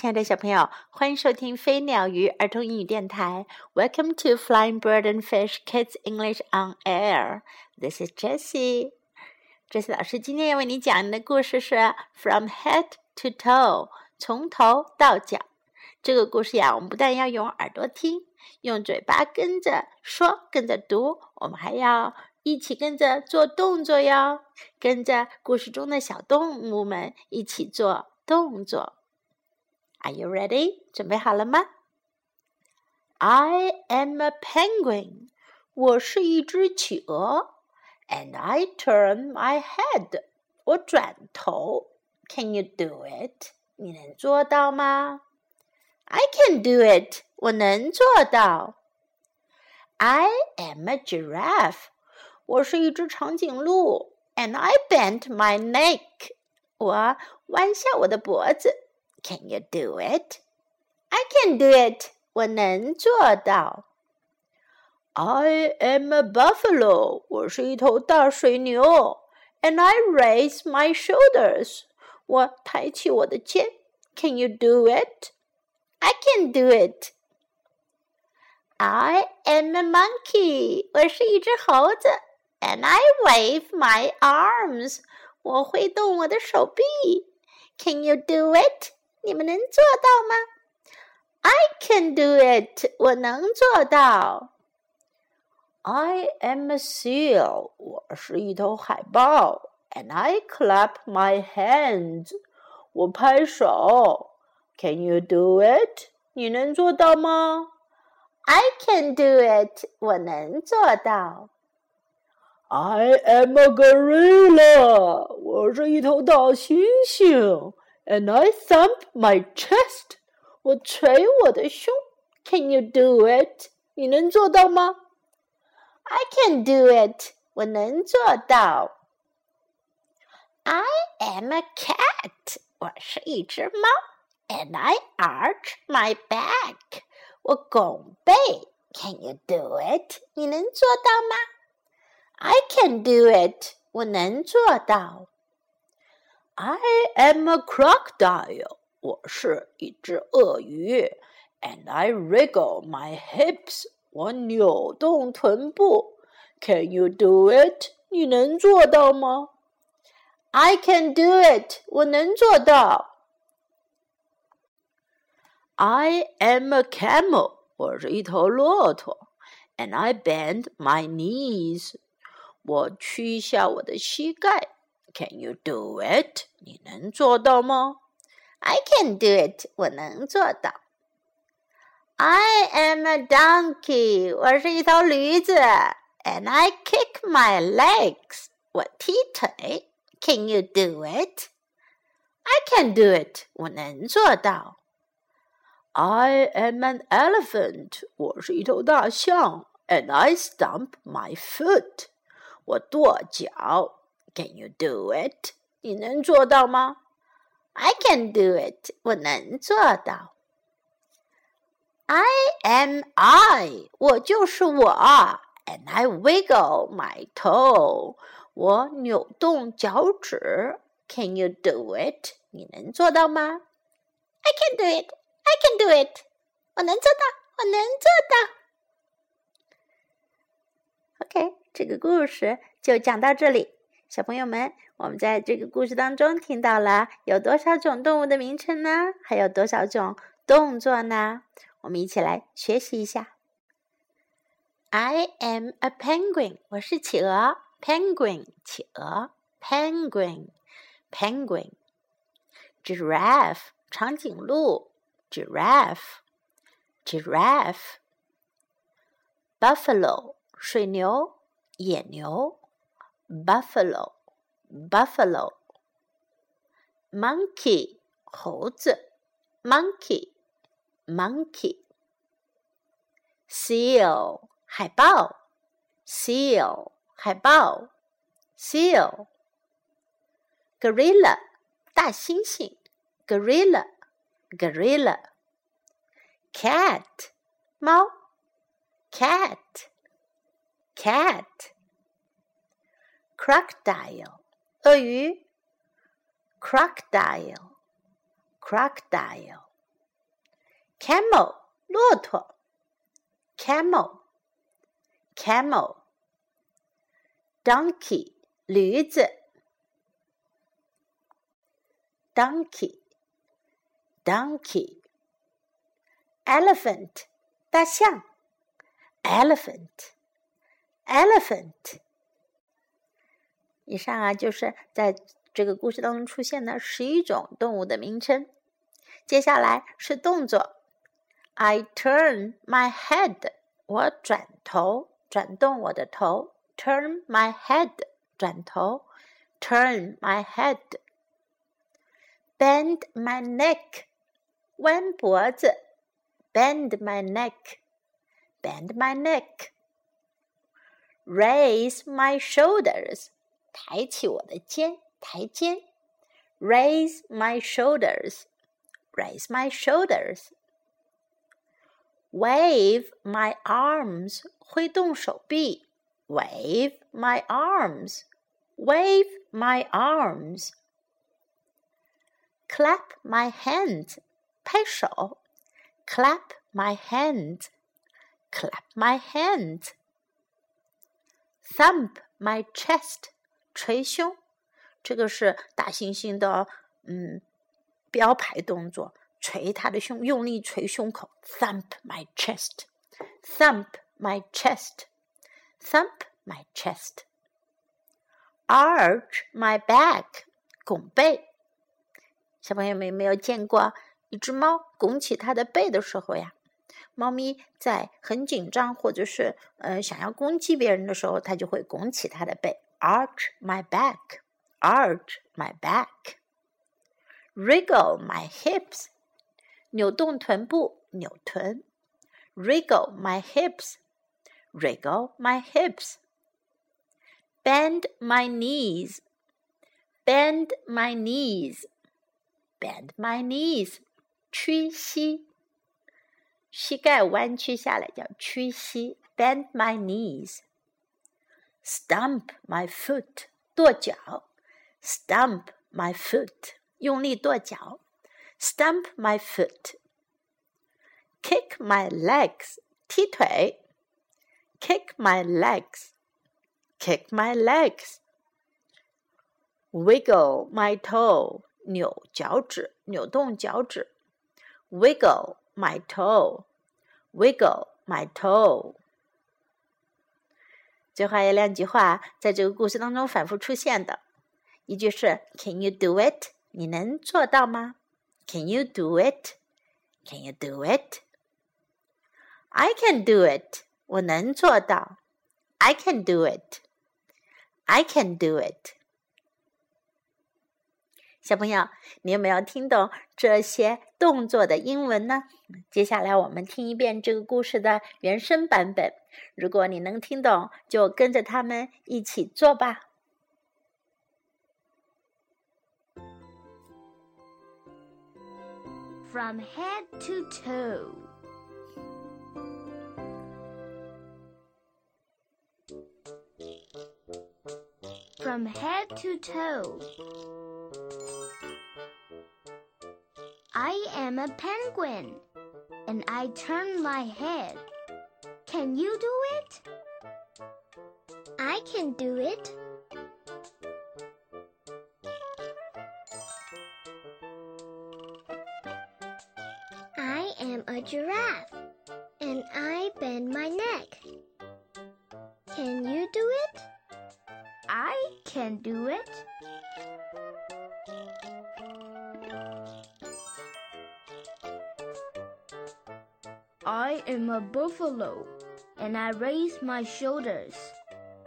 亲爱的小朋友，欢迎收听飞鸟鱼儿童英语电台。Welcome to Flying Bird and Fish Kids English on Air. This is Jessie. Jessie 老师今天要为你讲的故事是《From Head to Toe》，从头到脚。这个故事呀，我们不但要用耳朵听，用嘴巴跟着说，跟着读，我们还要一起跟着做动作哟，跟着故事中的小动物们一起做动作。Are you ready？准备好了吗？I am a penguin。我是一只企鹅。And I turn my head。我转头。Can you do it？你能做到吗？I can do it。我能做到。I am a giraffe。我是一只长颈鹿。And I bent my neck。我弯下我的脖子。 can you do it? I can do it. 我能做到。I am a buffalo. 我是一头大水牛。And I raise my shoulders. 我抬起我的肩。Can you do it? I can do it. I am a monkey. 我是一只猴子。And I wave my arms. 我挥动我的手臂。Can you do it? 你们能做到吗？I can do it，我能做到。I am a seal，我是一头海豹。And I clap my hands，我拍手。Can you do it？你能做到吗？I can do it，我能做到。I am a gorilla，我是一头大猩猩。 and I thump my chest. 我捶我的胸。Can you do it? 你能做到吗？I can do it. 我能做到。I am a cat. 我是一只猫。And I arch my back. 我拱背。Can you do it? 你能做到吗？I can do it. 我能做到。 I am a crocodile. 我是一只鳄鱼。And I wriggle my hips. 我扭动臀部。Can you do it? 你能做到吗？I can do it. 我能做到。I am a camel. 我是一头骆驼。And I bend my knees. 我屈下我的膝盖。 can you do it？你能做到吗？I can do it。我能做到。I am a donkey。我是一头驴子。And I kick my legs。我踢腿。Can you do it？I can do it。我能做到。I am an elephant。我是一头大象。And I stomp my foot。我跺脚。 can you do it？你能做到吗？I can do it。我能做到。I am I，我就是我。And I wiggle my toe，我扭动脚趾。Can you do it？你能做到吗？I can do it。I can do it。我能做到，我能做到。OK，这个故事就讲到这里。 小朋友们，我们在这个故事当中听到了有多少种动物的名称呢？还有多少种动作呢？我们一起来学习一下。I am a penguin，我是企鹅。Penguin，企鹅。Penguin，penguin。Giraffe，长颈鹿。Giraffe，giraffe。Buffalo，水牛，野牛。buffalo, buffalo. Monkey, 猴子，monkey, monkey. Seal, 海豹，seal, 海豹，seal. Gorilla, 大猩猩，gorilla, gorilla. Cat, 猫，cat, cat crocodile 鳄鱼，crocodile crocodile camel 骆驼，camel camel donkey 驴子，donkey donkey elephant 大象，elephant elephant。 以上啊，就是在这个故事当中出现的十一种动物的名称。接下来是动作，I turn my head，我转头，转动我的头，turn my head，转头，turn my head，bend my neck，弯脖子，bend my neck，bend my neck，raise my shoulders，抬起我的肩，抬肩，raise my shoulders。raise my shoulders. Wave my arms, 挥动手臂. Wave my arms. Wave my arms. Clap my hands, 拍手. Clap my hands. Clap my hands. Thump my chest, 捶胸。这个是大猩猩的，嗯，标牌动作，捶他的胸，用力捶胸口，thump my chest，thump my chest，thump my chest，arch my back，拱背。小朋友们有没有见过一只猫拱起它的背的时候呀？猫咪在很紧张或者是呃想要攻击别人的时候，它就会拱起它的背 ，arch my back，arch my back。wriggle my hips，扭动臀部，扭臀；wriggle my hips，wriggle my hips；bend my knees，bend my knees，bend my knees，屈膝，膝盖弯曲下来叫屈膝；bend my knees；stump my foot，跺脚；stump my foot。用力跺脚，stamp my foot，kick my legs，踢腿，kick my legs，kick my legs，wiggle my toe，扭脚趾，扭动脚趾，wiggle my toe，wiggle my toe。 最后还有两句话在这个故事当中反复出现的，一句是 Can you do it？你能做到吗？Can you do it? Can you do it? I can do it. 我能做到。I can do it. I can do it. 小朋友，你有没有听懂这些动作的英文呢？接下来我们听一遍这个故事的原声版本。如果你能听懂，就跟着他们一起做吧。from head to toe. From head to toe. I am a penguin, and I turn my head. Can you do it? I can do it. I am a giraffe, and I bend my neck. Can you do it? I can do it. I am a buffalo, and I raise my shoulders.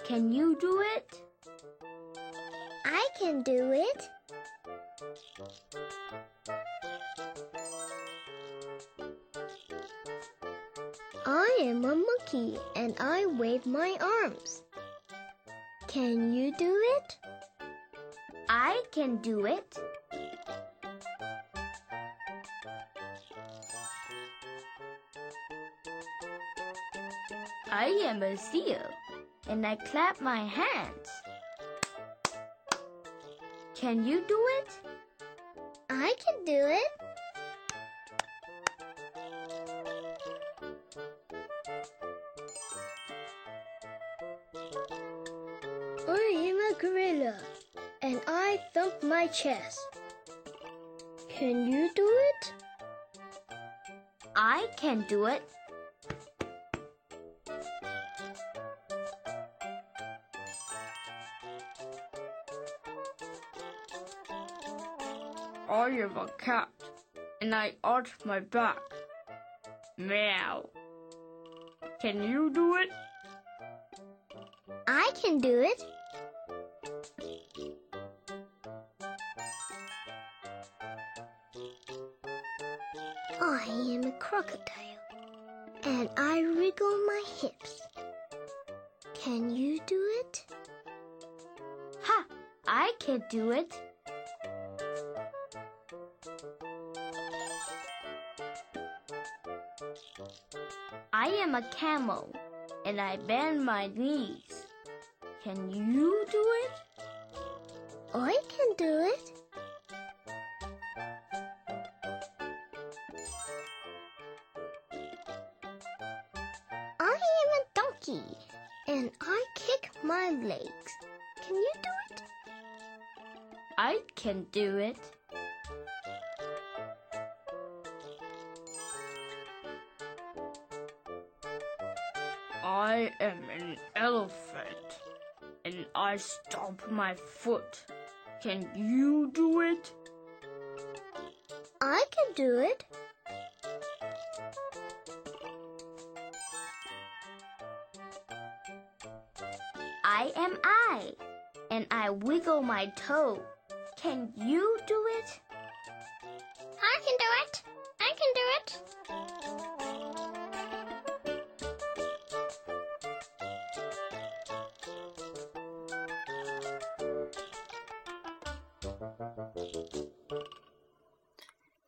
Can you do it? I can do it. I am a monkey and I wave my arms. Can you do it? I can do it. I am a seal, and I clap my hands. Can you do it? I can do it. I am a gorilla, and I thump my chest. Can you do it? I can do it. I am a cat, and I arch my back. Meow. Can you do it? I can do it. I am a crocodile, and I wriggle my hips. Can you do it? Ha! I can do it. I am a camel, and I bend my knees. Can you do it? I can do it. I am a donkey, and I kick my legs. Can you do it? I can do it. I am an elephant, and I stomp my foot. Can you do it? I can do it. I am I, and I wiggle my toe. Can you do it?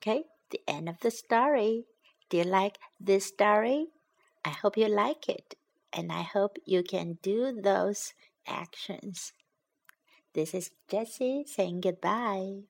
Okay, the end of the story. Do you like this story? I hope you like it, and I hope you can do those actions. This is Jessie saying goodbye.